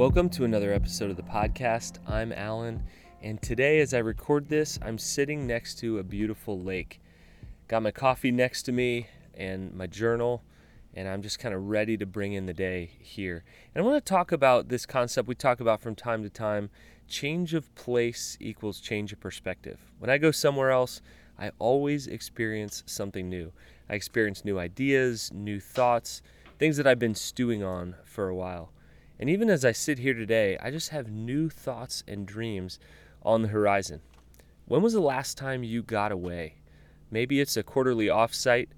Welcome to another episode of the podcast. I'm Alan, and today, as I record this, I'm sitting next to a beautiful lake. Got my coffee next to me and my journal, and I'm just kind of ready to bring in the day here. And I want to talk about this concept we talk about from time to time change of place equals change of perspective. When I go somewhere else, I always experience something new. I experience new ideas, new thoughts, things that I've been stewing on for a while. And even as I sit here today, I just have new thoughts and dreams on the horizon. When was the last time you got away? Maybe it's a quarterly offsite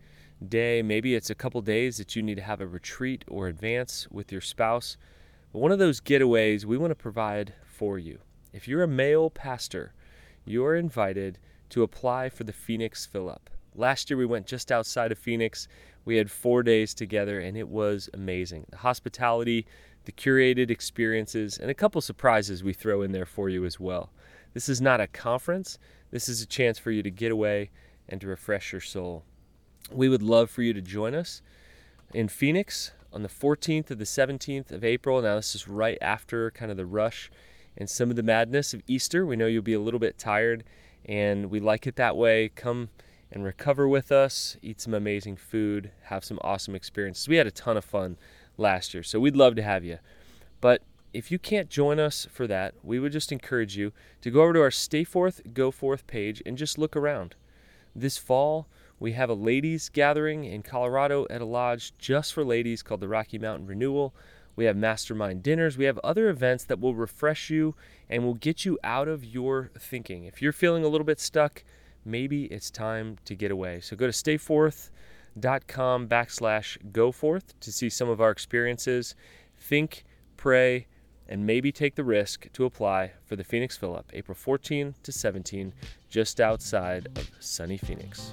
day, maybe it's a couple days that you need to have a retreat or advance with your spouse. But one of those getaways we want to provide for you. If you're a male pastor, you are invited to apply for the Phoenix Fill Up. Last year we went just outside of Phoenix. We had four days together and it was amazing. The hospitality, the curated experiences, and a couple surprises we throw in there for you as well. This is not a conference, this is a chance for you to get away and to refresh your soul. We would love for you to join us in Phoenix on the 14th of the 17th of April. Now, this is right after kind of the rush and some of the madness of Easter. We know you'll be a little bit tired, and we like it that way. Come and recover with us, eat some amazing food, have some awesome experiences. We had a ton of fun last year. So we'd love to have you. But if you can't join us for that, we would just encourage you to go over to our Stay Forth, Go Forth page and just look around. This fall, we have a ladies' gathering in Colorado at a lodge just for ladies called the Rocky Mountain Renewal. We have mastermind dinners. We have other events that will refresh you and will get you out of your thinking. If you're feeling a little bit stuck, maybe it's time to get away. So go to Stay Forth com backslash go forth to see some of our experiences. Think, pray, and maybe take the risk to apply for the Phoenix Up April 14 to 17, just outside of sunny Phoenix.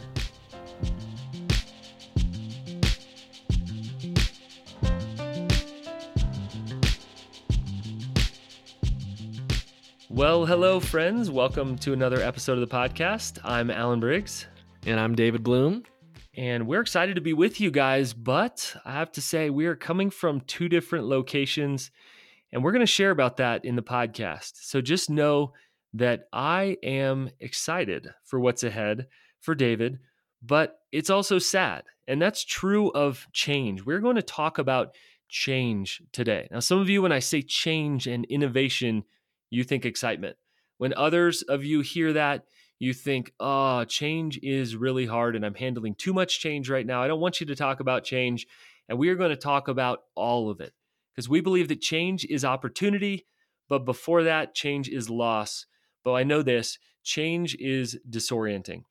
Well, hello, friends. Welcome to another episode of the podcast. I'm Alan Briggs. And I'm David Bloom. And we're excited to be with you guys, but I have to say, we are coming from two different locations, and we're going to share about that in the podcast. So just know that I am excited for what's ahead for David, but it's also sad. And that's true of change. We're going to talk about change today. Now, some of you, when I say change and innovation, you think excitement. When others of you hear that, you think, oh, change is really hard and I'm handling too much change right now. I don't want you to talk about change. And we are going to talk about all of it because we believe that change is opportunity, but before that, change is loss. But I know this change is disorienting.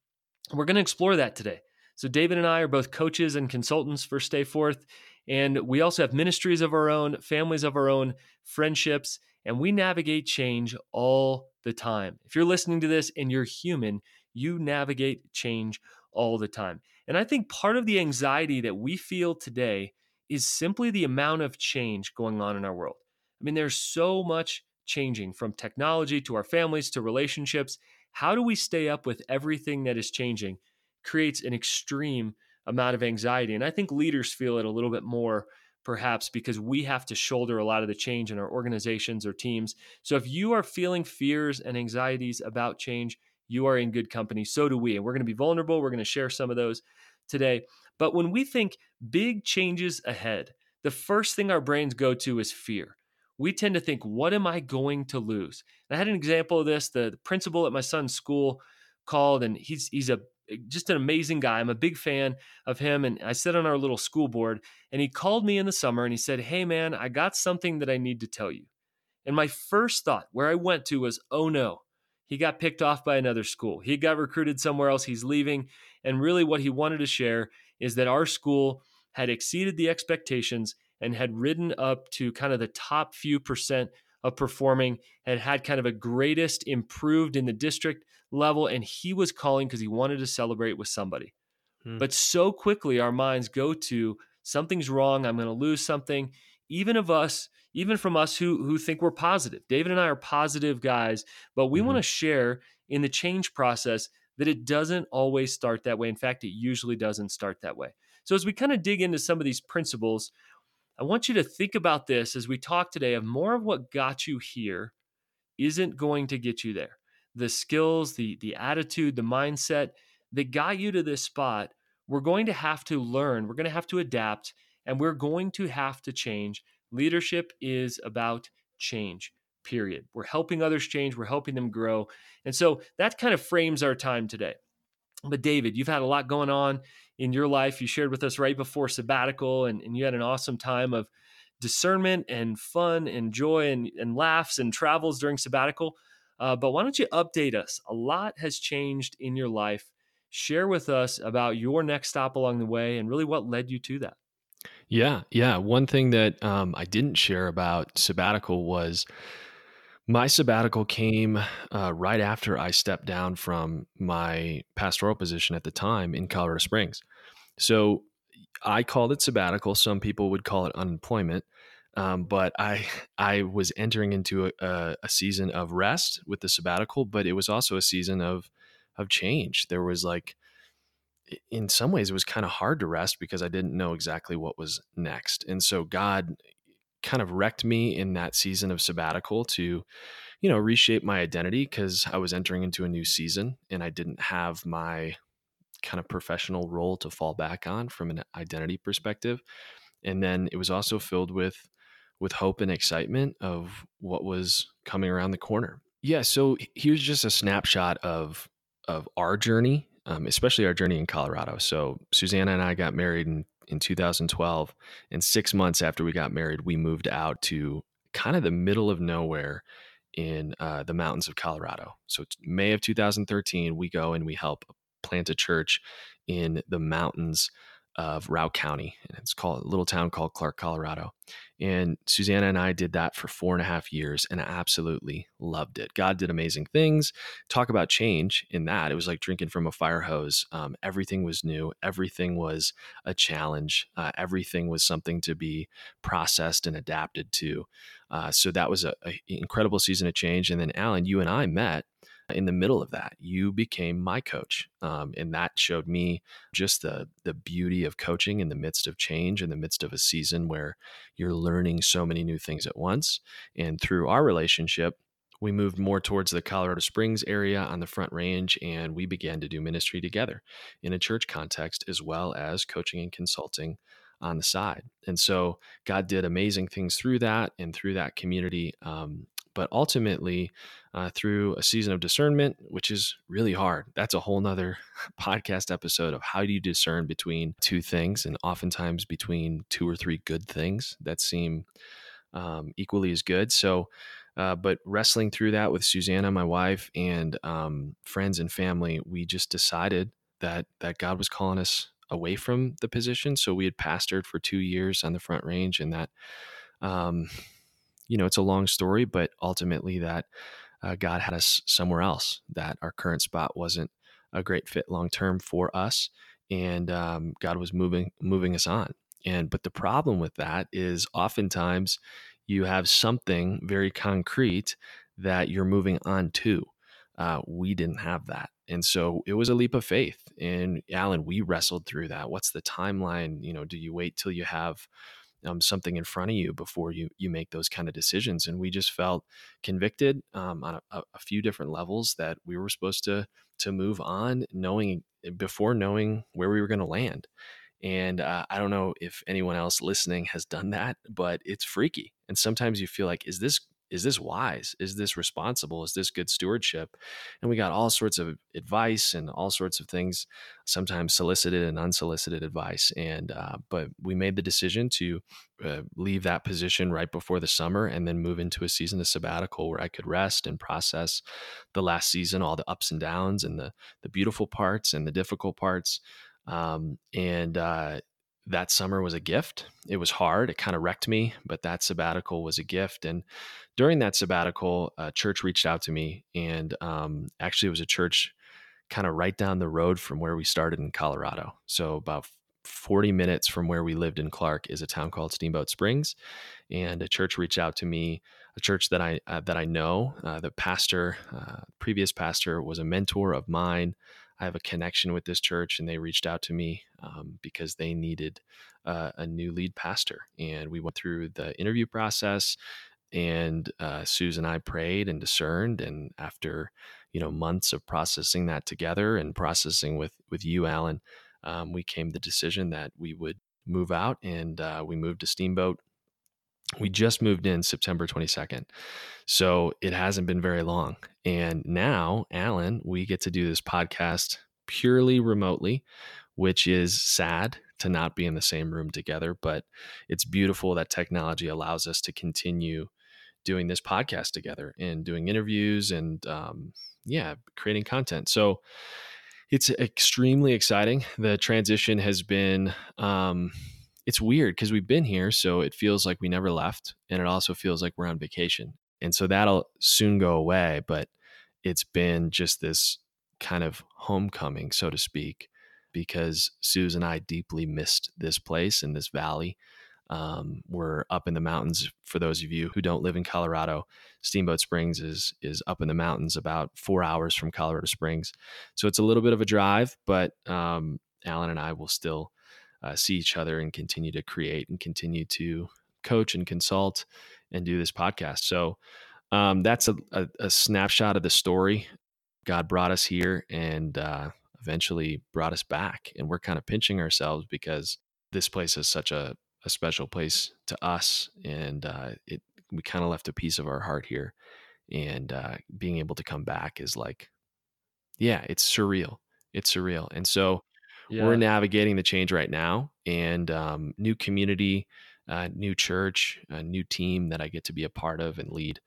We're going to explore that today. So, David and I are both coaches and consultants for Stay Forth. And we also have ministries of our own, families of our own, friendships, and we navigate change all the time. If you're listening to this and you're human, you navigate change all the time. And I think part of the anxiety that we feel today is simply the amount of change going on in our world. I mean, there's so much changing from technology to our families to relationships. How do we stay up with everything that is changing? Creates an extreme amount of anxiety. And I think leaders feel it a little bit more perhaps because we have to shoulder a lot of the change in our organizations or teams. So if you are feeling fears and anxieties about change, you are in good company. So do we. And we're going to be vulnerable. We're going to share some of those today. But when we think big changes ahead, the first thing our brains go to is fear. We tend to think, what am I going to lose? And I had an example of this. The, the principal at my son's school called, and he's he's a just an amazing guy. I'm a big fan of him. And I sit on our little school board, and he called me in the summer and he said, Hey, man, I got something that I need to tell you. And my first thought where I went to was, Oh no, he got picked off by another school. He got recruited somewhere else. He's leaving. And really, what he wanted to share is that our school had exceeded the expectations and had ridden up to kind of the top few percent of performing, had had kind of a greatest improved in the district level, and he was calling because he wanted to celebrate with somebody. Hmm. But so quickly, our minds go to something's wrong. I'm going to lose something. Even of us, even from us who who think we're positive. David and I are positive guys, but we mm-hmm. want to share in the change process that it doesn't always start that way. In fact, it usually doesn't start that way. So as we kind of dig into some of these principles, I want you to think about this as we talk today of more of what got you here isn't going to get you there. The skills, the the attitude, the mindset that got you to this spot, we're going to have to learn, we're going to have to adapt, and we're going to have to change. Leadership is about change. Period. We're helping others change, we're helping them grow. And so that kind of frames our time today. But David, you've had a lot going on in your life. You shared with us right before sabbatical, and, and you had an awesome time of discernment and fun and joy and, and laughs and travels during sabbatical. Uh, but why don't you update us? A lot has changed in your life. Share with us about your next stop along the way and really what led you to that. Yeah, yeah. One thing that um, I didn't share about sabbatical was my sabbatical came uh, right after I stepped down from my pastoral position at the time in Colorado Springs. So I called it sabbatical. Some people would call it unemployment. Um, but I I was entering into a, a, season of rest with the sabbatical, but it was also a season of of change. There was like, in some ways, it was kind of hard to rest because I didn't know exactly what was next, and so God kind of wrecked me in that season of sabbatical to you know reshape my identity because I was entering into a new season and I didn't have my kind of professional role to fall back on from an identity perspective. And then it was also filled with with hope and excitement of what was coming around the corner. Yeah, so here's just a snapshot of of our journey, um, especially our journey in Colorado. So Susanna and I got married in in 2012, and six months after we got married, we moved out to kind of the middle of nowhere in uh, the mountains of Colorado. So May of 2013, we go and we help plant a church in the mountains of Routt County. And it's called a little town called Clark, Colorado. And Susanna and I did that for four and a half years and I absolutely loved it. God did amazing things. Talk about change in that. It was like drinking from a fire hose. Um, everything was new, everything was a challenge, uh, everything was something to be processed and adapted to. Uh, so that was an incredible season of change. And then, Alan, you and I met in the middle of that, you became my coach, um, and that showed me just the the beauty of coaching in the midst of change, in the midst of a season where you're learning so many new things at once. And through our relationship, we moved more towards the Colorado Springs area on the Front Range, and we began to do ministry together in a church context as well as coaching and consulting on the side. And so God did amazing things through that and through that community. Um, but ultimately uh, through a season of discernment, which is really hard. That's a whole nother podcast episode of how do you discern between two things and oftentimes between two or three good things that seem um, equally as good. So, uh, but wrestling through that with Susanna, my wife, and um, friends and family, we just decided that that God was calling us away from the position. So we had pastored for two years on the Front Range, and that um, you know, it's a long story, but ultimately that uh, God had us somewhere else, that our current spot wasn't a great fit long term for us. And um, God was moving moving us on. And but the problem with that is oftentimes you have something very concrete that you're moving on to. Uh, we didn't have that. And so it was a leap of faith. And Alan, we wrestled through that. What's the timeline? You know, do you wait till you have um, something in front of you before you you make those kind of decisions. And we just felt convicted um, on a, a, few different levels that we were supposed to to move on, knowing before knowing where we were going to land. And uh, I don't know if anyone else listening has done that, but it's freaky. And sometimes you feel like, is this is this wise? Is this responsible? Is this good stewardship? And we got all sorts of advice and all sorts of things, sometimes solicited and unsolicited advice. And uh, but we made the decision to uh, leave that position right before the summer and then move into a season of sabbatical where I could rest and process the last season, all the ups and downs and the the beautiful parts and the difficult parts. Um, and uh, that summer was a gift. It was hard. It kind of wrecked me, but that sabbatical was a gift. And during that sabbatical, a church reached out to me, and um, actually, it was a church kind of right down the road from where we started in Colorado. So about 40 minutes from where we lived in Clark is a town called Steamboat Springs, and a church reached out to me. A church that I uh, that I know. Uh, the pastor, uh, previous pastor, was a mentor of mine. I have a connection with this church, and they reached out to me um, because they needed uh, a new lead pastor. And we went through the interview process, and uh, Susan and I prayed and discerned. And after you know months of processing that together and processing with with you, Alan, um, we came to the decision that we would move out, and uh, we moved to Steamboat. We just moved in September 22nd. So it hasn't been very long. And now, Alan, we get to do this podcast purely remotely, which is sad to not be in the same room together. But it's beautiful that technology allows us to continue doing this podcast together and doing interviews and, um, yeah, creating content. So it's extremely exciting. The transition has been, um, it's weird because we've been here, so it feels like we never left, and it also feels like we're on vacation. And so that'll soon go away, but it's been just this kind of homecoming, so to speak, because Suze and I deeply missed this place and this valley. Um, we're up in the mountains. For those of you who don't live in Colorado, Steamboat Springs is is up in the mountains, about four hours from Colorado Springs. So it's a little bit of a drive, but um, Alan and I will still uh, see each other and continue to create and continue to coach and consult and do this podcast. So um, that's a, a, a, snapshot of the story. God brought us here and uh, eventually brought us back. And we're kind of pinching ourselves because this place is such a, a special place to us. And uh, it we kind of left a piece of our heart here. And uh, being able to come back is like, yeah, it's surreal. It's surreal. And so yeah. we're navigating the change right now and um, new community, uh, new church, a new team that I get to be a part of and lead.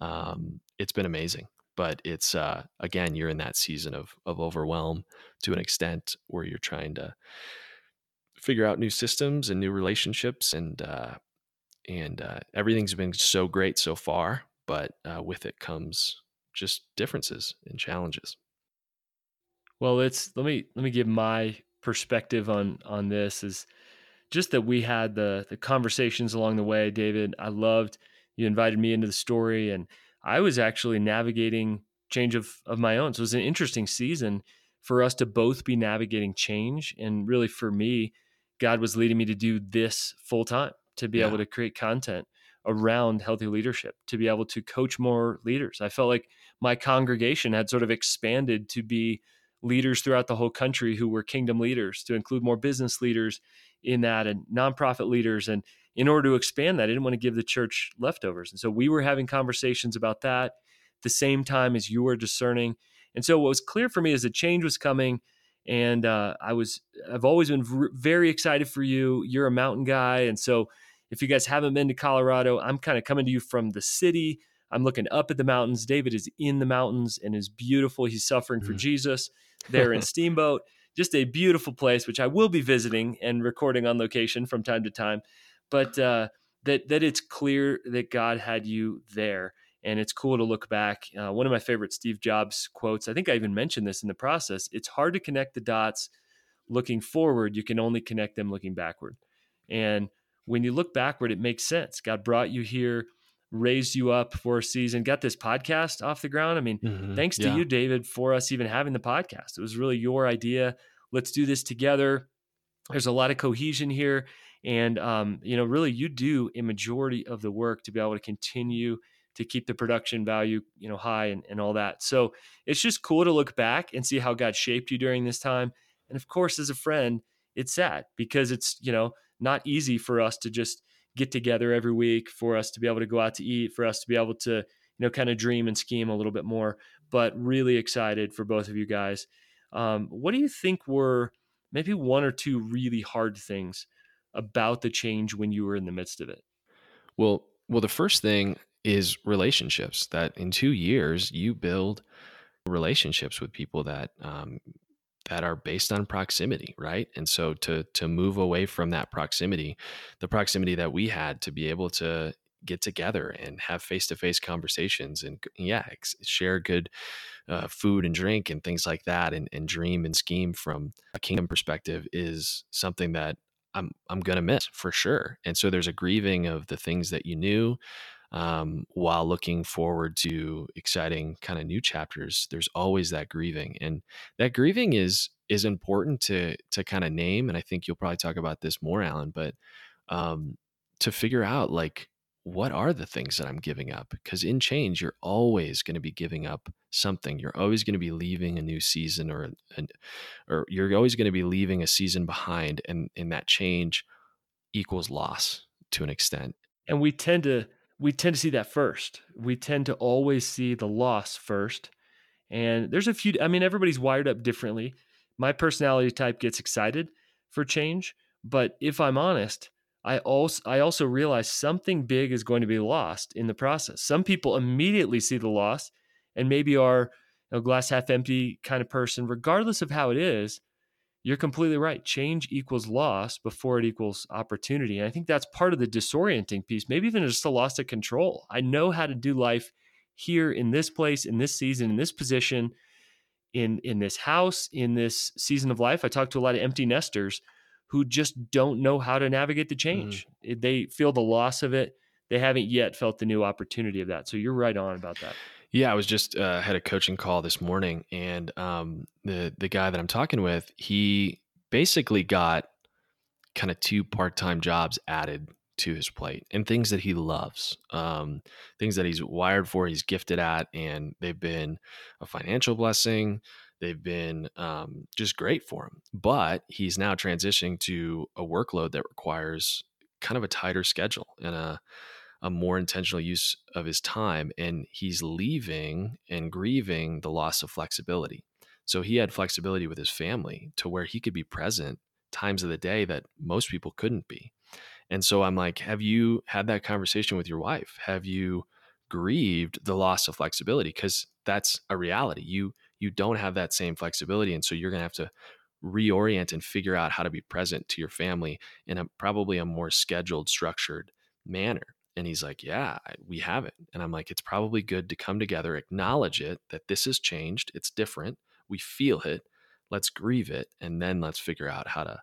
Um, it's been amazing, but it's uh, again, you're in that season of of overwhelm to an extent where you're trying to figure out new systems and new relationships, and uh, and uh, everything's been so great so far, but uh, with it comes just differences and challenges. Well, let's let me let me give my perspective on on this is just that we had the the conversations along the way, David. I loved you invited me into the story and I was actually navigating change of of my own. So it was an interesting season for us to both be navigating change and really for me God was leading me to do this full time to be yeah. able to create content around healthy leadership, to be able to coach more leaders. I felt like my congregation had sort of expanded to be leaders throughout the whole country who were kingdom leaders, to include more business leaders in that and nonprofit leaders. And in order to expand that, I didn't want to give the church leftovers. And so we were having conversations about that the same time as you were discerning. And so what was clear for me is that change was coming. And uh, I was, I've always been v- very excited for you. You're a mountain guy. And so if you guys haven't been to Colorado, I'm kind of coming to you from the city. I'm looking up at the mountains. David is in the mountains and is beautiful. He's suffering mm. for Jesus there in Steamboat. Just a beautiful place, which I will be visiting and recording on location from time to time. But uh, that that it's clear that God had you there, and it's cool to look back. Uh, one of my favorite Steve Jobs quotes. I think I even mentioned this in the process. It's hard to connect the dots looking forward. You can only connect them looking backward. And when you look backward, it makes sense. God brought you here raised you up for a season, got this podcast off the ground. I mean, mm-hmm. thanks to yeah. you, David, for us even having the podcast. It was really your idea. Let's do this together. There's a lot of cohesion here. And, um, you know, really, you do a majority of the work to be able to continue to keep the production value, you know, high and, and all that. So it's just cool to look back and see how God shaped you during this time. And of course, as a friend, it's sad because it's, you know, not easy for us to just get together every week for us to be able to go out to eat, for us to be able to, you know, kind of dream and scheme a little bit more. But really excited for both of you guys. Um, what do you think were maybe one or two really hard things about the change when you were in the midst of it? Well, well, the first thing is relationships. That in two years you build relationships with people that um, that are based on proximity, right? And so to to move away from that proximity, the proximity that we had to be able to get together and have face-to-face conversations and yeah share good uh, food and drink and things like that and, and dream and scheme from a kingdom perspective is something that i'm i'm gonna miss for sure and so there's a grieving of the things that you knew um, while looking forward to exciting kind of new chapters there's always that grieving and that grieving is is important to to kind of name and i think you'll probably talk about this more alan but um, to figure out like what are the things that i'm giving up? Because in change you're always going to be giving up something. You're always going to be leaving a new season or an, or you're always going to be leaving a season behind and in that change equals loss to an extent. And we tend to we tend to see that first we tend to always see the loss first and there's a few i mean everybody's wired up differently my personality type gets excited for change but if i'm honest I also I also realize something big is going to be lost in the process. Some people immediately see the loss and maybe are a glass half empty kind of person, regardless of how it is. You're completely right. Change equals loss before it equals opportunity. And I think that's part of the disorienting piece, maybe even just a loss of control. I know how to do life here in this place, in this season, in this position, in in this house, in this season of life. I talk to a lot of empty nesters who just don't know how to navigate the mm-hmm. change. Mm. They feel the loss of it. They haven't yet felt the new opportunity of that. So you're right on about that. Yeah, I was just uh, had a coaching call this morning, and um, the the guy that I'm talking with, he basically got kind of two part time jobs added to his plate and things that he loves, um, things that he's wired for, he's gifted at, and they've been a financial blessing. They've been um, just great for him. But he's now transitioning to a workload that requires kind of a tighter schedule and a, a more intentional use of his time. And he's leaving and grieving the loss of flexibility. So he had flexibility with his family to where he could be present times of the day that most people couldn't be. And so I'm like, have you had that conversation with your wife? Have you grieved the loss of flexibility? Because that's a reality. You you don't have that same flexibility. And so you're going to have to reorient and figure out how to be present to your family in a probably a more scheduled, structured manner. And he's like, Yeah, we have it. And I'm like, It's probably good to come together, acknowledge it that this has changed. It's different. We feel it. Let's grieve it. And then let's figure out how to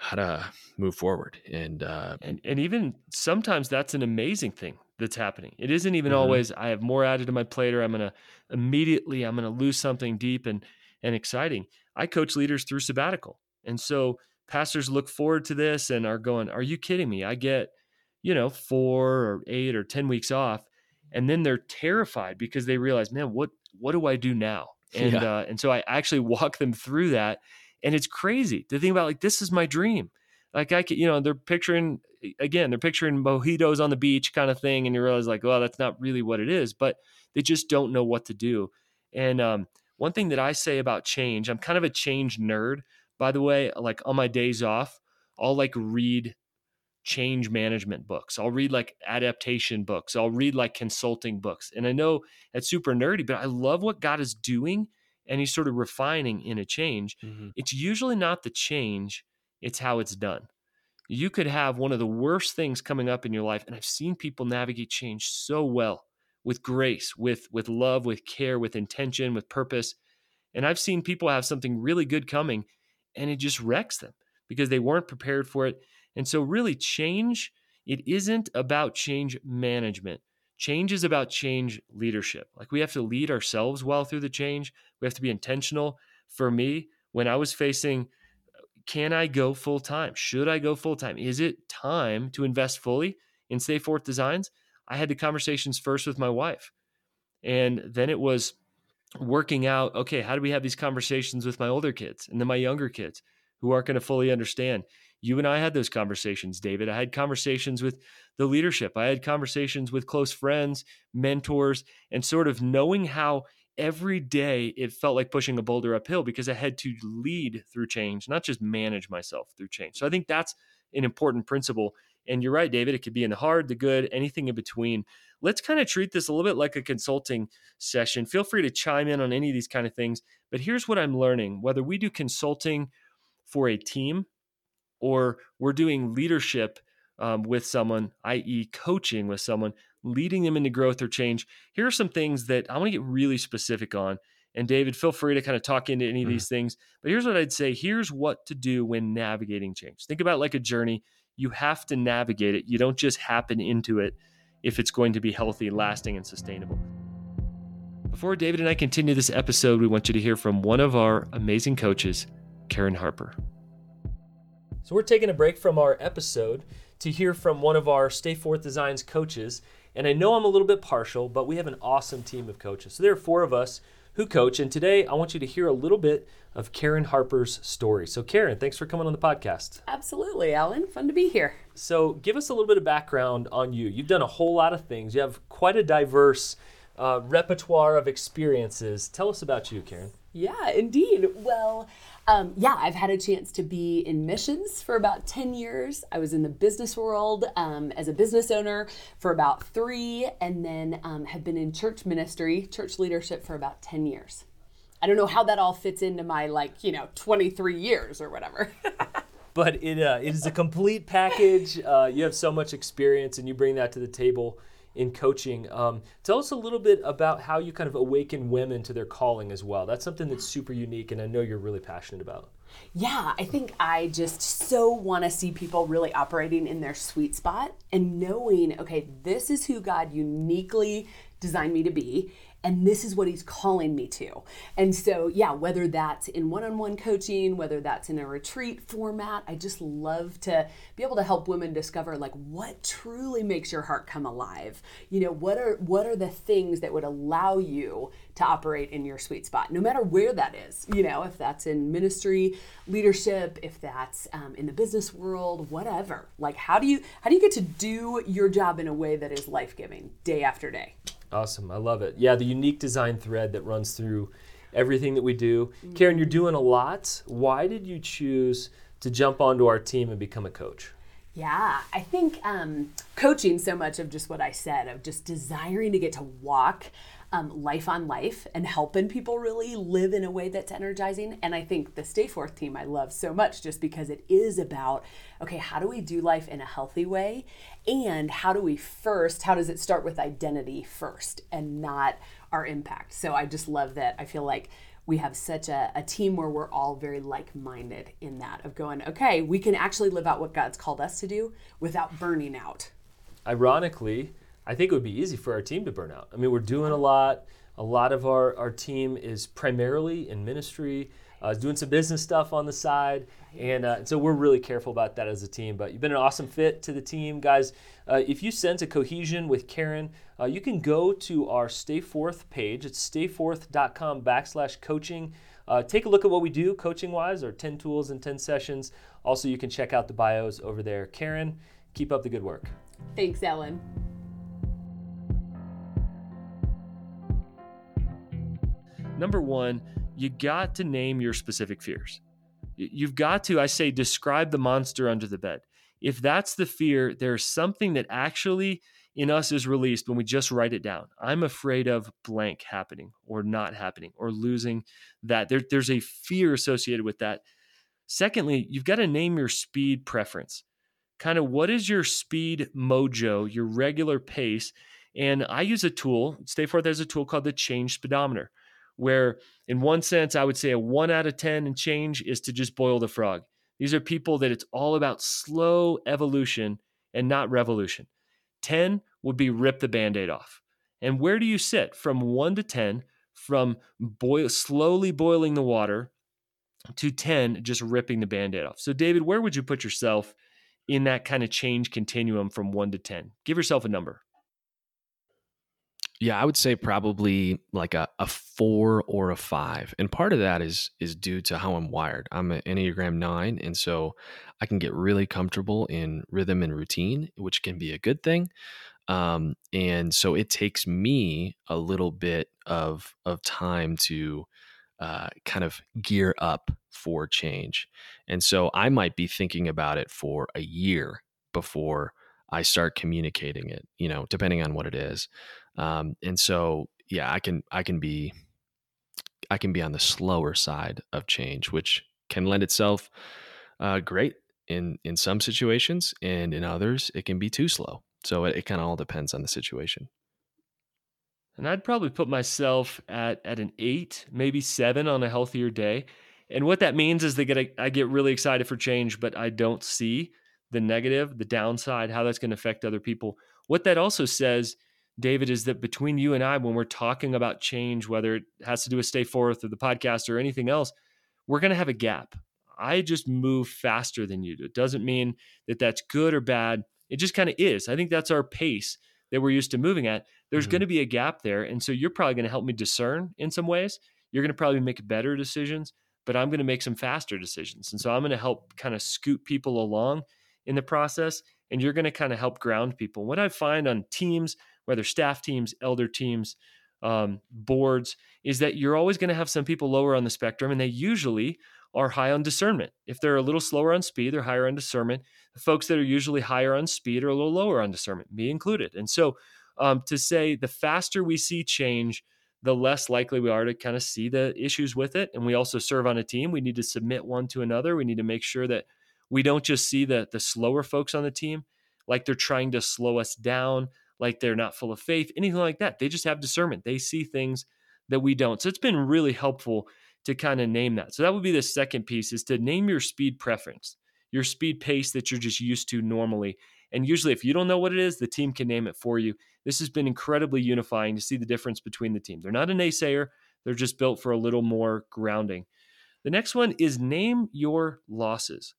how to move forward and uh and, and even sometimes that's an amazing thing that's happening it isn't even mm-hmm. always i have more added to my plate or i'm gonna immediately i'm gonna lose something deep and and exciting i coach leaders through sabbatical and so pastors look forward to this and are going are you kidding me i get you know four or eight or ten weeks off and then they're terrified because they realize man what what do i do now and yeah. uh, and so i actually walk them through that and it's crazy to think about like this is my dream like i could you know they're picturing again they're picturing mojitos on the beach kind of thing and you realize like well that's not really what it is but they just don't know what to do and um, one thing that i say about change i'm kind of a change nerd by the way like on my days off i'll like read change management books i'll read like adaptation books i'll read like consulting books and i know it's super nerdy but i love what god is doing and he's sort of refining in a change, mm-hmm. it's usually not the change, it's how it's done. You could have one of the worst things coming up in your life, and I've seen people navigate change so well with grace, with with love, with care, with intention, with purpose. And I've seen people have something really good coming and it just wrecks them because they weren't prepared for it. And so really change, it isn't about change management. Change is about change leadership. Like we have to lead ourselves well through the change. We have to be intentional. For me, when I was facing, can I go full time? Should I go full time? Is it time to invest fully in Stay Forth Designs? I had the conversations first with my wife. And then it was working out okay, how do we have these conversations with my older kids and then my younger kids who aren't going to fully understand? You and I had those conversations, David. I had conversations with the leadership. I had conversations with close friends, mentors, and sort of knowing how every day it felt like pushing a boulder uphill because I had to lead through change, not just manage myself through change. So I think that's an important principle. And you're right, David, it could be in the hard, the good, anything in between. Let's kind of treat this a little bit like a consulting session. Feel free to chime in on any of these kind of things. But here's what I'm learning whether we do consulting for a team or we're doing leadership um, with someone, i.e., coaching with someone, leading them into growth or change. Here are some things that I want to get really specific on. And David, feel free to kind of talk into any of mm-hmm. these things. But here's what I'd say here's what to do when navigating change. Think about like a journey. You have to navigate it, you don't just happen into it. if it's going to be healthy, lasting, and sustainable. Before David and I continue this episode, we want you to hear from one of our amazing coaches, Karen Harper. So, we're taking a break from our episode to hear from one of our Stay Forth Designs coaches. And I know I'm a little bit partial, but we have an awesome team of coaches. So, there are four of us who coach. And today I want you to hear a little bit of Karen Harper's story. So, Karen, thanks for coming on the podcast. Absolutely, Alan. Fun to be here. So, give us a little bit of background on you. You've done a whole lot of things, you have quite a diverse uh, repertoire of experiences. Tell us about you, Karen. Yeah, indeed. Well, um, yeah, I've had a chance to be in missions for about 10 years. I was in the business world um, as a business owner for about three, and then um, have been in church ministry, church leadership for about 10 years. I don't know how that all fits into my, like, you know, 23 years or whatever. but it, uh, it is a complete package. Uh, you have so much experience, and you bring that to the table in coaching. Um, tell us a little bit about how you kind of awaken women to their calling as well. That's something that's super unique, and I know you're really passionate about. Yeah, I think I just so want to see people really operating in their sweet spot and knowing, okay, this is who God uniquely designed me to be and this is what he's calling me to. And so, yeah, whether that's in one on one coaching, whether that's in a retreat format, I just love to be able to help women discover like what truly makes your heart come alive. You know, what are what are the things that would allow you to operate in your sweet spot, no matter where that is. You know, if that's in ministry, leadership, if that's um, in the business world, whatever. Like, how do you how do you get to do your job in a way that is life giving day after day? Awesome. I love it. Yeah, the unique design thread that runs through everything that we do. Mm-hmm. Karen, you're doing a lot. Why did you choose to jump onto our team and become a coach? Yeah, I think um, coaching so much of just what I said, of just desiring to get to walk um, life on life and helping people really live in a way that's energizing. And I think the Stay Forth team I love so much just because it is about okay, how do we do life in a healthy way? And how do we first, how does it start with identity first and not our impact? So I just love that. I feel like we have such a, a team where we're all very like minded in that of going, okay, we can actually live out what God's called us to do without burning out. Ironically, I think it would be easy for our team to burn out. I mean, we're doing a lot. A lot of our, our team is primarily in ministry, uh, doing some business stuff on the side. And uh, so we're really careful about that as a team. But you've been an awesome fit to the team, guys. Uh, if you sense a cohesion with Karen, uh, you can go to our Stay Forth page. It's stayforth.com backslash coaching. Uh, take a look at what we do coaching wise, our 10 tools and 10 sessions. Also, you can check out the bios over there. Karen, keep up the good work. Thanks, Ellen. Number one, you got to name your specific fears. You've got to, I say, describe the monster under the bed. If that's the fear, there's something that actually in us is released when we just write it down. I'm afraid of blank happening or not happening or losing that. There, there's a fear associated with that. Secondly, you've got to name your speed preference. Kind of what is your speed mojo, your regular pace? And I use a tool, Stay Forth has a tool called the change speedometer where in one sense i would say a 1 out of 10 and change is to just boil the frog. These are people that it's all about slow evolution and not revolution. 10 would be rip the band-aid off. And where do you sit from 1 to 10 from boil slowly boiling the water to 10 just ripping the band-aid off? So david where would you put yourself in that kind of change continuum from 1 to 10 give yourself a number yeah, I would say probably like a, a four or a five. And part of that is is due to how I'm wired. I'm an Enneagram nine, and so I can get really comfortable in rhythm and routine, which can be a good thing. Um, and so it takes me a little bit of of time to uh, kind of gear up for change. And so I might be thinking about it for a year before I start communicating it, you know, depending on what it is. Um, and so, yeah, I can I can be I can be on the slower side of change, which can lend itself uh, great in in some situations, and in others it can be too slow. So it, it kind of all depends on the situation. And I'd probably put myself at at an eight, maybe seven on a healthier day. And what that means is that I get really excited for change, but I don't see the negative, the downside, how that's going to affect other people what that also says, David, is that between you and I, when we're talking about change, whether it has to do with Stay Forth or the podcast or anything else, we're going to have a gap. I just move faster than you do. It doesn't mean that that's good or bad. It just kind of is. I think that's our pace that we're used to moving at. There's mm-hmm. going to be a gap there. And so you're probably going to help me discern in some ways. You're going to probably make better decisions, but I'm going to make some faster decisions. And so I'm going to help kind of scoot people along in the process. And you're going to kind of help ground people. What I find on teams, whether staff teams, elder teams, um, boards, is that you're always going to have some people lower on the spectrum, and they usually are high on discernment. If they're a little slower on speed, they're higher on discernment. The folks that are usually higher on speed are a little lower on discernment, me included. And so um, to say the faster we see change, the less likely we are to kind of see the issues with it. And we also serve on a team. We need to submit one to another. We need to make sure that we don't just see the the slower folks on the team like they're trying to slow us down, like they're not full of faith, anything like that. They just have discernment. They see things that we don't. So it's been really helpful to kind of name that. So that would be the second piece is to name your speed preference, your speed pace that you're just used to normally. And usually if you don't know what it is, the team can name it for you. This has been incredibly unifying to see the difference between the team. They're not a naysayer, they're just built for a little more grounding. The next one is name your losses.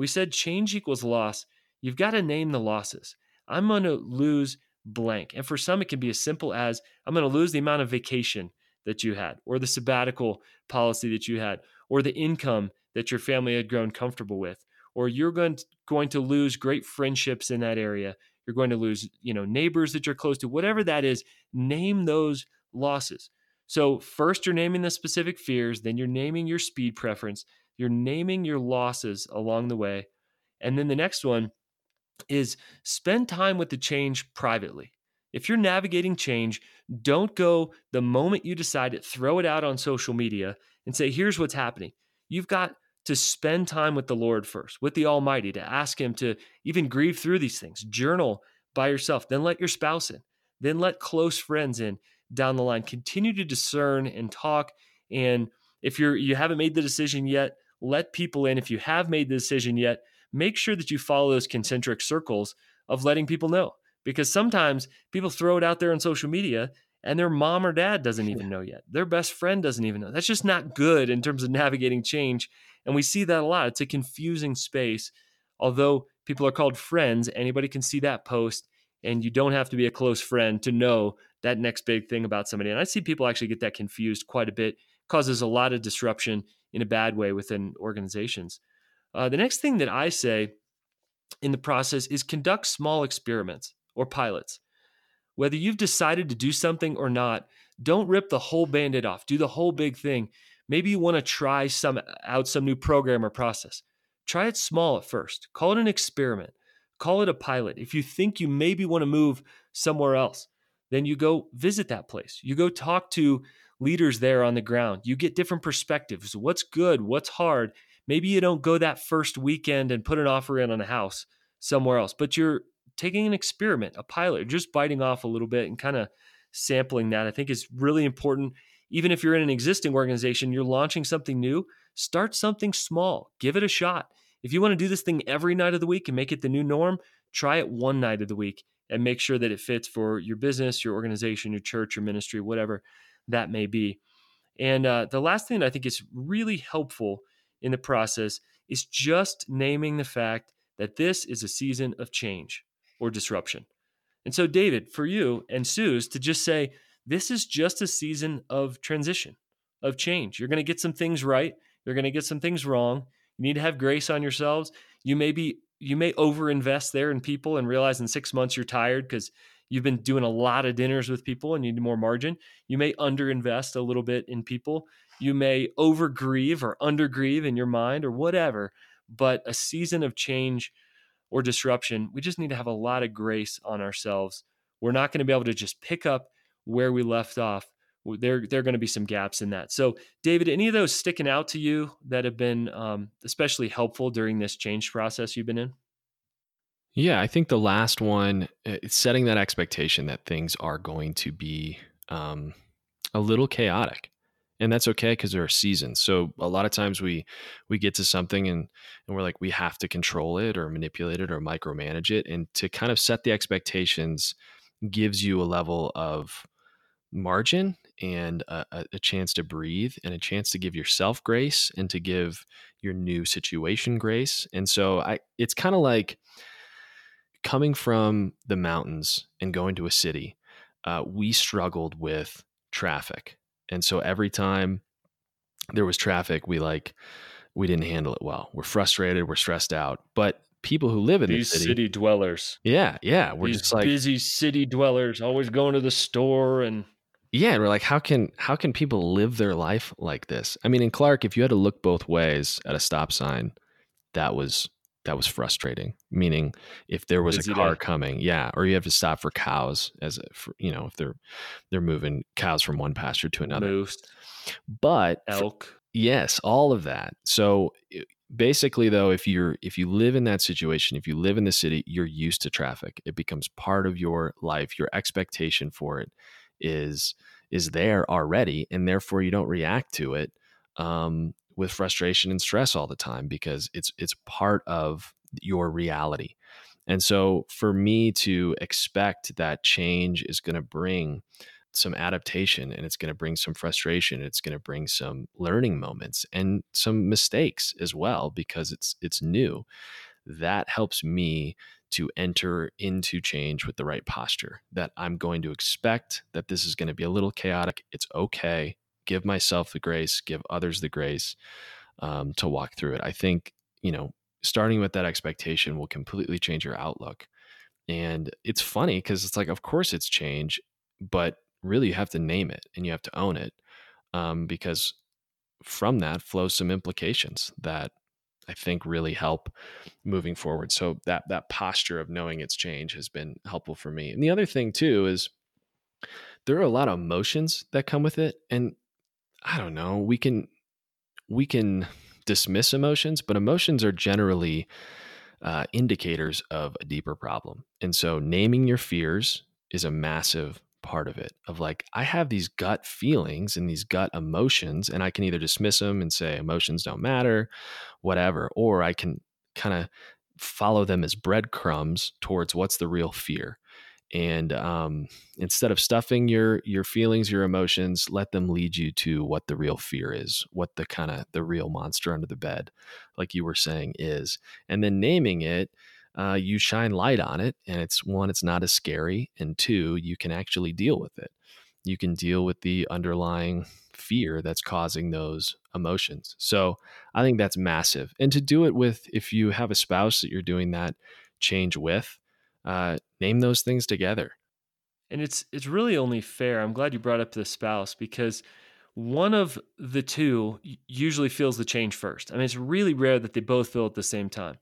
We said change equals loss. You've got to name the losses. I'm going to lose blank. And for some, it can be as simple as I'm going to lose the amount of vacation that you had, or the sabbatical policy that you had, or the income that your family had grown comfortable with, or you're going to, going to lose great friendships in that area. You're going to lose, you know, neighbors that you're close to, whatever that is, name those losses. So first you're naming the specific fears, then you're naming your speed preference, you're naming your losses along the way. And then the next one is spend time with the change privately. If you're navigating change, don't go the moment you decide it, throw it out on social media and say, here's what's happening. You've got to spend time with the Lord first, with the Almighty, to ask Him to even grieve through these things. Journal by yourself, then let your spouse in, then let close friends in down the line. Continue to discern and talk. And if you're you haven't made the decision yet, let people in. If you have made the decision yet, make sure that you follow those concentric circles of letting people know because sometimes people throw it out there on social media and their mom or dad doesn't even know yet. Their best friend doesn't even know. That's just not good in terms of navigating change. And we see that a lot. It's a confusing space. Although people are called friends, anybody can see that post, and you don't have to be a close friend to know that next big thing about somebody. And I see people actually get that confused quite a bit, causes a lot of disruption in a bad way within organizations. Uh, the next thing that I say in the process is conduct small experiments or pilots. Whether you've decided to do something or not, don't rip the whole band-aid off. Do the whole big thing. Maybe you want to try some out some new program or process. Try it small at first. Call it an experiment. Call it a pilot. If you think you maybe want to move somewhere else, then you go visit that place. You go talk to leaders there on the ground. You get different perspectives. What's good? What's hard? Maybe you don't go that first weekend and put an offer in on a house somewhere else, but you're taking an experiment, a pilot, just biting off a little bit and kind of sampling that. I think is really important. Even if you're in an existing organization, you're launching something new, start something small, give it a shot. If you want to do this thing every night of the week and make it the new norm, try it one night of the week and make sure that it fits for your business, your organization, your church, your ministry, whatever that may be. And uh, the last thing I think is really helpful in the process is just naming the fact that this is a season of change or disruption. And so, David, for you and Suze to just say, this is just a season of transition, of change. You're going to get some things right. You're going to get some things wrong. You need to have grace on yourselves. You may be, you may overinvest there in people and realize in six months you're tired because you've been doing a lot of dinners with people and you need more margin. You may underinvest a little bit in people. You may overgrieve or undergrieve in your mind or whatever. But a season of change or disruption, we just need to have a lot of grace on ourselves. We're not going to be able to just pick up where we left off. There, there are going to be some gaps in that. So, David, any of those sticking out to you that have been um, especially helpful during this change process you've been in? Yeah, I think the last one, uh, it's setting that expectation that things are going to be um, a little chaotic. and that's okay because there are seasons. So a lot of times we we get to something and and we're like we have to control it or manipulate it or micromanage it, and to kind of set the expectations gives you a level of margin and a, a, chance to breathe and a chance to give yourself grace and to give your new situation grace. And so I it's kind of like coming from the mountains and going to a city. Uh, we struggled with traffic. And so every time there was traffic, we like we didn't handle it well. We're frustrated, we're stressed out. But people who live in these the city, city dwellers. Yeah, yeah. We're these just like busy city dwellers, always going to the store and yeah, and we're like, how can how can people live their life like this? I mean, in Clark, if you had to look both ways at a stop sign, that was that was frustrating. Meaning, if there was Busy a car day. coming, yeah, or you have to stop for cows as a, for, you know, if they're they're moving cows from one pasture to another. Moose, but elk. For, yes, all of that. So basically, though, if you're if you live in that situation, if you live in the city, you're used to traffic. It becomes part of your life. Your expectation for it is is there already and therefore you don't react to it um, with frustration and stress all the time because it's it's part of your reality and so for me to expect that change is going to bring some adaptation and it's going to bring some frustration it's going to bring some learning moments and some mistakes as well because it's it's new that helps me to enter into change with the right posture that I'm going to expect that this is going to be a little chaotic. It's okay. Give myself the grace, give others the grace um, to walk through it. I think, you know, starting with that expectation will completely change your outlook. And it's funny because it's like, of course it's change, but really you have to name it and you have to own it um, because from that flows some implications that I think really help moving forward. So that that posture of knowing it's change has been helpful for me. And the other thing too is there are a lot of emotions that come with it and I don't know, we can we can dismiss emotions, but emotions are generally uh, indicators of a deeper problem. And so naming your fears is a massive part of it of like i have these gut feelings and these gut emotions and i can either dismiss them and say emotions don't matter whatever or i can kind of follow them as breadcrumbs towards what's the real fear and um, instead of stuffing your your feelings your emotions let them lead you to what the real fear is what the kind of the real monster under the bed like you were saying is and then naming it uh, you shine light on it. And it's one, it's not as scary. And two, you can actually deal with it. You can deal with the underlying fear that's causing those emotions. So I think that's massive. And to do it with, if you have a spouse that you're doing that change with, uh, name those things together. And it's it's really only fair. I'm glad you brought up the spouse because one of the two usually feels the change first. I mean, it's really rare that they both feel at the same time.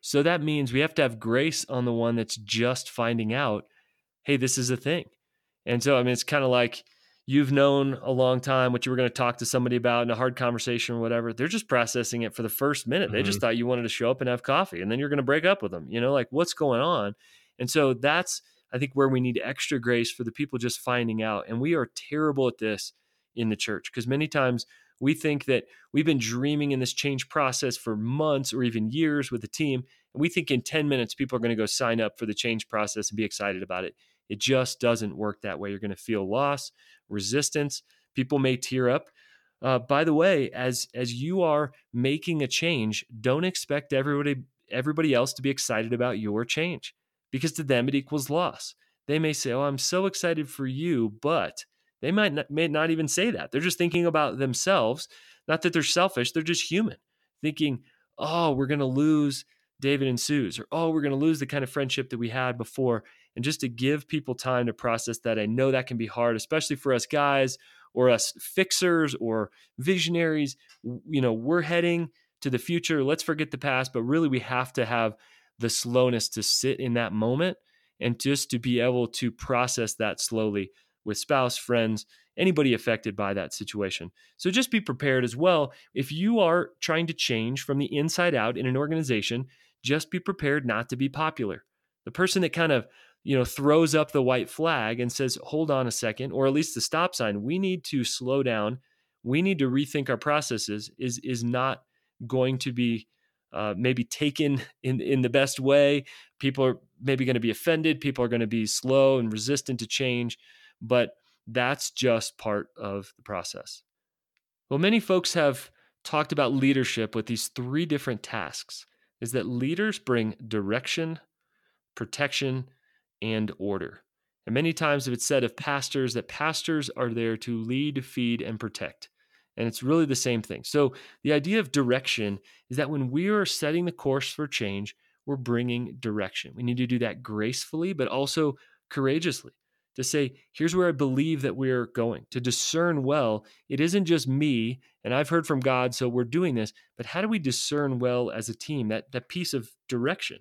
So that means we have to have grace on the one that's just finding out, hey, this is a thing. And so, I mean, it's kind of like you've known a long time what you were going to talk to somebody about in a hard conversation or whatever. They're just processing it for the first minute. Mm-hmm. They just mm-hmm. thought you wanted to show up and have coffee, and then you're going to break up with them. You know, like what's going on? And so that's, I think, where we need extra grace for the people just finding out. And we are terrible at this in the church because many times we think that we've been dreaming in this change process for months or even years with the team. And we think in 10 minutes, people are going to go sign up for the change process and be excited about it. It just doesn't work that way. You're going to feel loss, resistance. People may tear up. Uh, by the way, as as you are making a change, don't expect everybody everybody else to be excited about your change because to them it equals loss. They may say, "Oh, I'm so excited for you," but they might not, may not even say that. They're just thinking about themselves. Not that they're selfish, they're just human, thinking, oh, we're going to lose David and Suze, or oh, we're going to lose the kind of friendship that we had before. And just to give people time to process that, I know that can be hard, especially for us guys or us fixers or visionaries. You know, we're heading to the future. Let's forget the past, but really we have to have the slowness to sit in that moment and just to be able to process that slowly with spouse, friends, anybody affected by that situation. So just be prepared as well. If you are trying to change from the inside out in an organization, just be prepared not to be popular. The person that kind of you know throws up the white flag and says hold on a second or at least the stop sign we need to slow down we need to rethink our processes is is not going to be uh, maybe taken in in the best way. People are maybe going to be offended. People are going to be slow and resistant to change, but that's just part of the process. Well, many folks have talked about leadership with these three different tasks. Is that leaders bring direction, protection, and order. And many times it's said of pastors that pastors are there to lead, feed, and protect. And it's really the same thing. So the idea of direction is that when we are setting the course for change, we're bringing direction. We need to do that gracefully, but also courageously to say, here's where I believe that we're going, to discern well. It isn't just me, and I've heard from God, so we're doing this, but how do we discern well as a team, that, that piece of direction?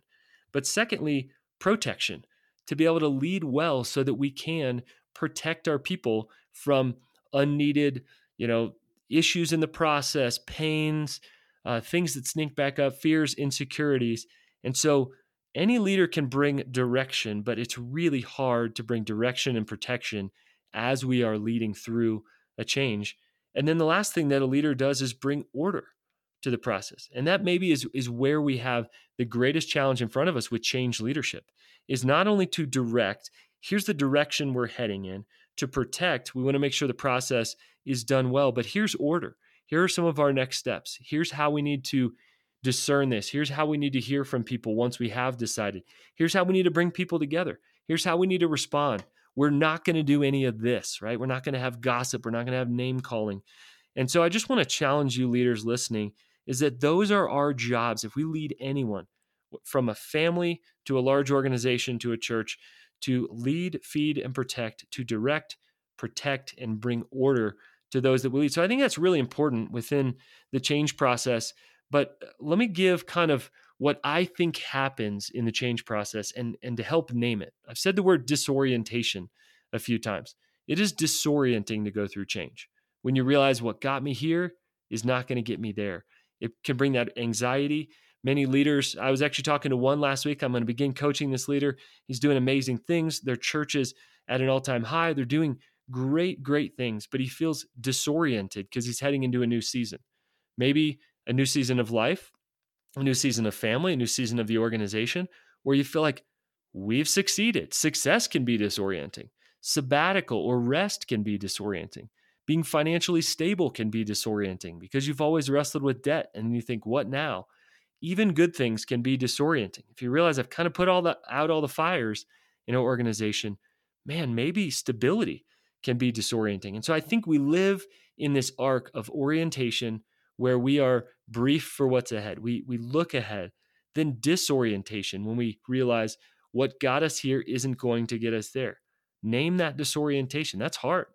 But secondly, protection, to be able to lead well so that we can protect our people from unneeded, you know, issues in the process, pains, uh, things that sneak back up, fears, insecurities. And so any leader can bring direction, but it's really hard to bring direction and protection as we are leading through a change. And then the last thing that a leader does is bring order to the process. And that maybe is, is where we have the greatest challenge in front of us with change leadership is not only to direct, here's the direction we're heading in, to protect, we want to make sure the process is done well. But here's order. Here are some of our next steps. Here's how we need to discern this. Here's how we need to hear from people once we have decided. Here's how we need to bring people together. Here's how we need to respond. We're not going to do any of this, right? We're not going to have gossip. We're not going to have name calling. And so I just want to challenge you, leaders listening, is that those are our jobs. If we lead anyone from a family to a large organization to a church, to lead, feed, and protect, to direct, protect, and bring order to those that we lead. So I think that's really important within the change process. But uh, let me give kind of what I think happens in the change process and, and to help name it. I've said the word disorientation a few times. It is disorienting to go through change. When you realize what got me here is not going to get me there. It can bring that anxiety. Many leaders, I was actually talking to one last week. I'm going to begin coaching this leader. He's doing amazing things. Their church is at an all time high. They're doing great, great things, but he feels disoriented because he's heading into a new season. Maybe a new season of life, a new season of family, a new season of the organization, where you feel like we've succeeded. Success can be disorienting, sabbatical or rest can be disorienting. Being financially stable can be disorienting because you've always wrestled with debt and you think, what now? Even good things can be disorienting. If you realize I've kind of put all the out all the fires in an organization, man, maybe stability can be disorienting. And so I think we live in this arc of orientation where we are brief for what's ahead. We we look ahead. Then disorientation when we realize what got us here isn't going to get us there. Name that disorientation. That's hard.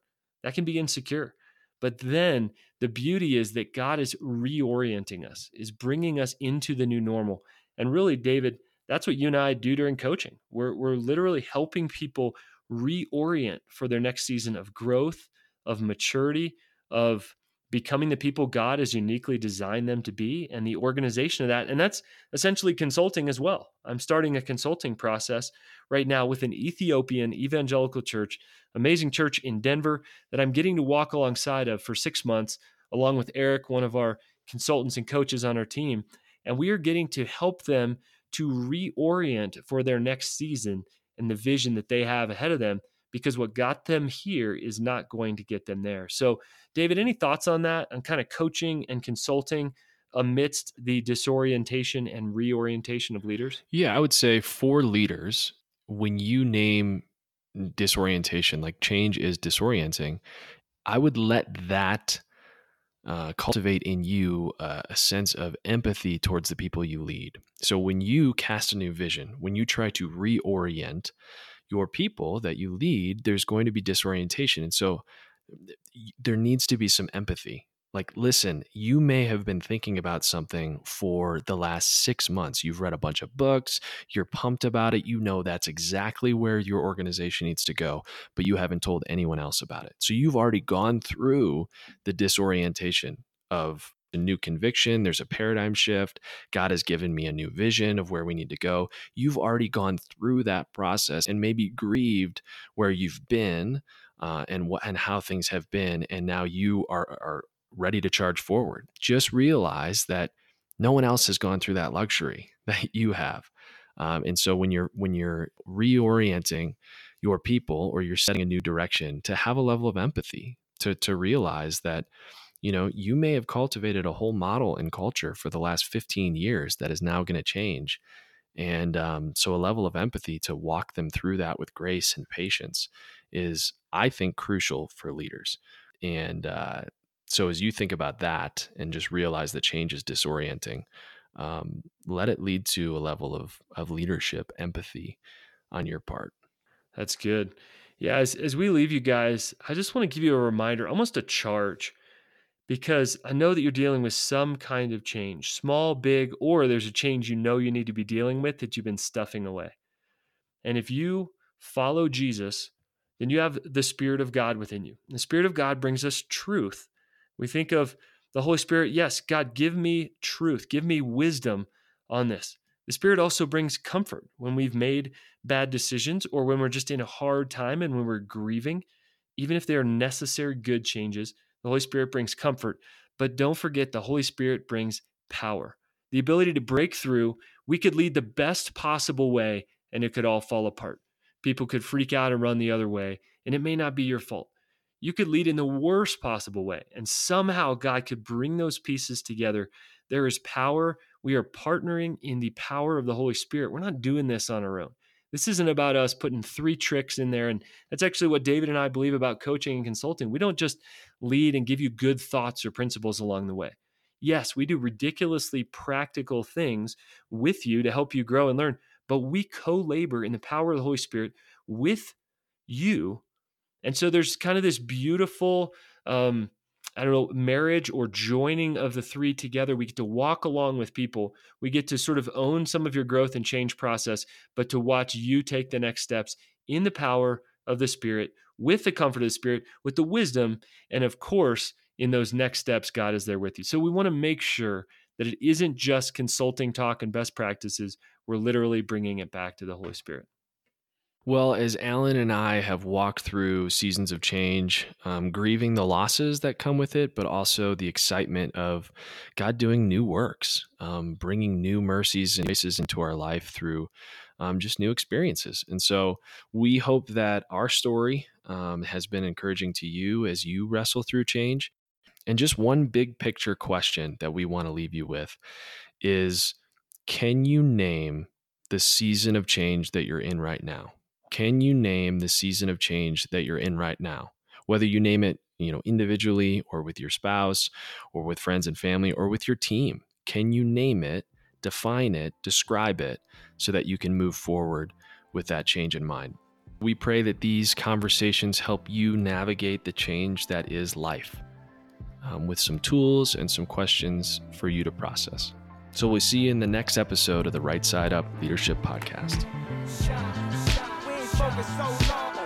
That can be insecure. But then the beauty is that God is reorienting us, is bringing us into the new normal. And really, David, that's what you and I do during coaching. We're, we're literally helping people reorient for their next season of growth, of maturity, of becoming the people God has uniquely designed them to be and the organization of that. And that's essentially consulting as well. I'm starting a consulting process right now with an Ethiopian evangelical church, amazing church in Denver that I'm getting to walk alongside of for six months, along with Eric, one of our consultants and coaches on our team. And we are getting to help them to reorient for their next season and the vision that they have ahead of them because what got them here is not going to get them there. So, David, any thoughts on that, on kind of coaching and consulting amidst the disorientation and reorientation of leaders? Yeah, I would say for leaders, when you name disorientation, like change is disorienting, I would let that uh, cultivate in you uh, a sense of empathy towards the people you lead. So when you cast a new vision, when you try to reorient your people that you lead, there's going to be disorientation. And so there needs to be some empathy like listen you may have been thinking about something for the last six months. You've read a bunch of books. You're pumped about it. You know that's exactly where your organization needs to go but you haven't told anyone else about it. So you've already gone through the disorientation of a new conviction. There's a paradigm shift. God has given me a new vision of where we need to go. You've already gone through that process and maybe grieved where you've been uh, and what and how things have been and now you are are ready to charge forward. Just realize that no one else has gone through that luxury that you have. Um, and so when you're when you're reorienting your people or you're setting a new direction, to have a level of empathy, to to realize that you know you may have cultivated a whole model and culture for the last 15 years that is now going to change and um, so a level of empathy to walk them through that with grace and patience is i think crucial for leaders and uh, so as you think about that and just realize that change is disorienting um, let it lead to a level of of leadership empathy on your part that's good yeah as, as we leave you guys i just want to give you a reminder almost a charge because I know that you're dealing with some kind of change, small, big, or there's a change you know you need to be dealing with that you've been stuffing away. And if you follow Jesus, then you have the Spirit of God within you. The Spirit of God brings us truth. We think of the Holy Spirit, yes, God, give me truth, give me wisdom on this. The Spirit also brings comfort when we've made bad decisions or when we're just in a hard time and when we're grieving, even if they are necessary good changes the Holy Spirit brings comfort, but don't forget the Holy Spirit brings power. The ability to break through. We could lead the best possible way and it could all fall apart. People could freak out and run the other way, and it may not be your fault. You could lead in the worst possible way, and somehow God could bring those pieces together. There is power. We are partnering in the power of the Holy Spirit. We're not doing this on our own. This isn't about us putting three tricks in there. And that's actually what David and I believe about coaching and consulting. We don't just lead and give you good thoughts or principles along the way. Yes, we do ridiculously practical things with you to help you grow and learn, but we co labor in the power of the Holy Spirit with you. And so there's kind of this beautiful um, I don't know, marriage or joining of the three together. We get to walk along with people. We get to sort of own some of your growth and change process, but to watch you take the next steps in the power of the Spirit, with the comfort of the Spirit, with the wisdom, and of course, in those next steps, God is there with you. So we want to make sure that it isn't just consulting talk and best practices. We're literally bringing it back to the Holy Spirit. Well, as Alan and I have walked through seasons of change, um, grieving the losses that come with it, but also the excitement of God doing new works, um, bringing new mercies and graces into our life through um, just new experiences. And so we hope that our story um, has been encouraging to you as you wrestle through change. And just one big picture question that we want to leave you with is can you name the season of change that you're in right now? Can you name the season of change that you're in right now? Whether you name it, you know, individually or with your spouse or with friends and family or with your team. Can you name it, define it, describe it so that you can move forward with that change in mind? We pray that these conversations help you navigate the change that is life um, with some tools and some questions for you to process. So we'll see you in the next episode of the Right Side Up Leadership Podcast focus so long.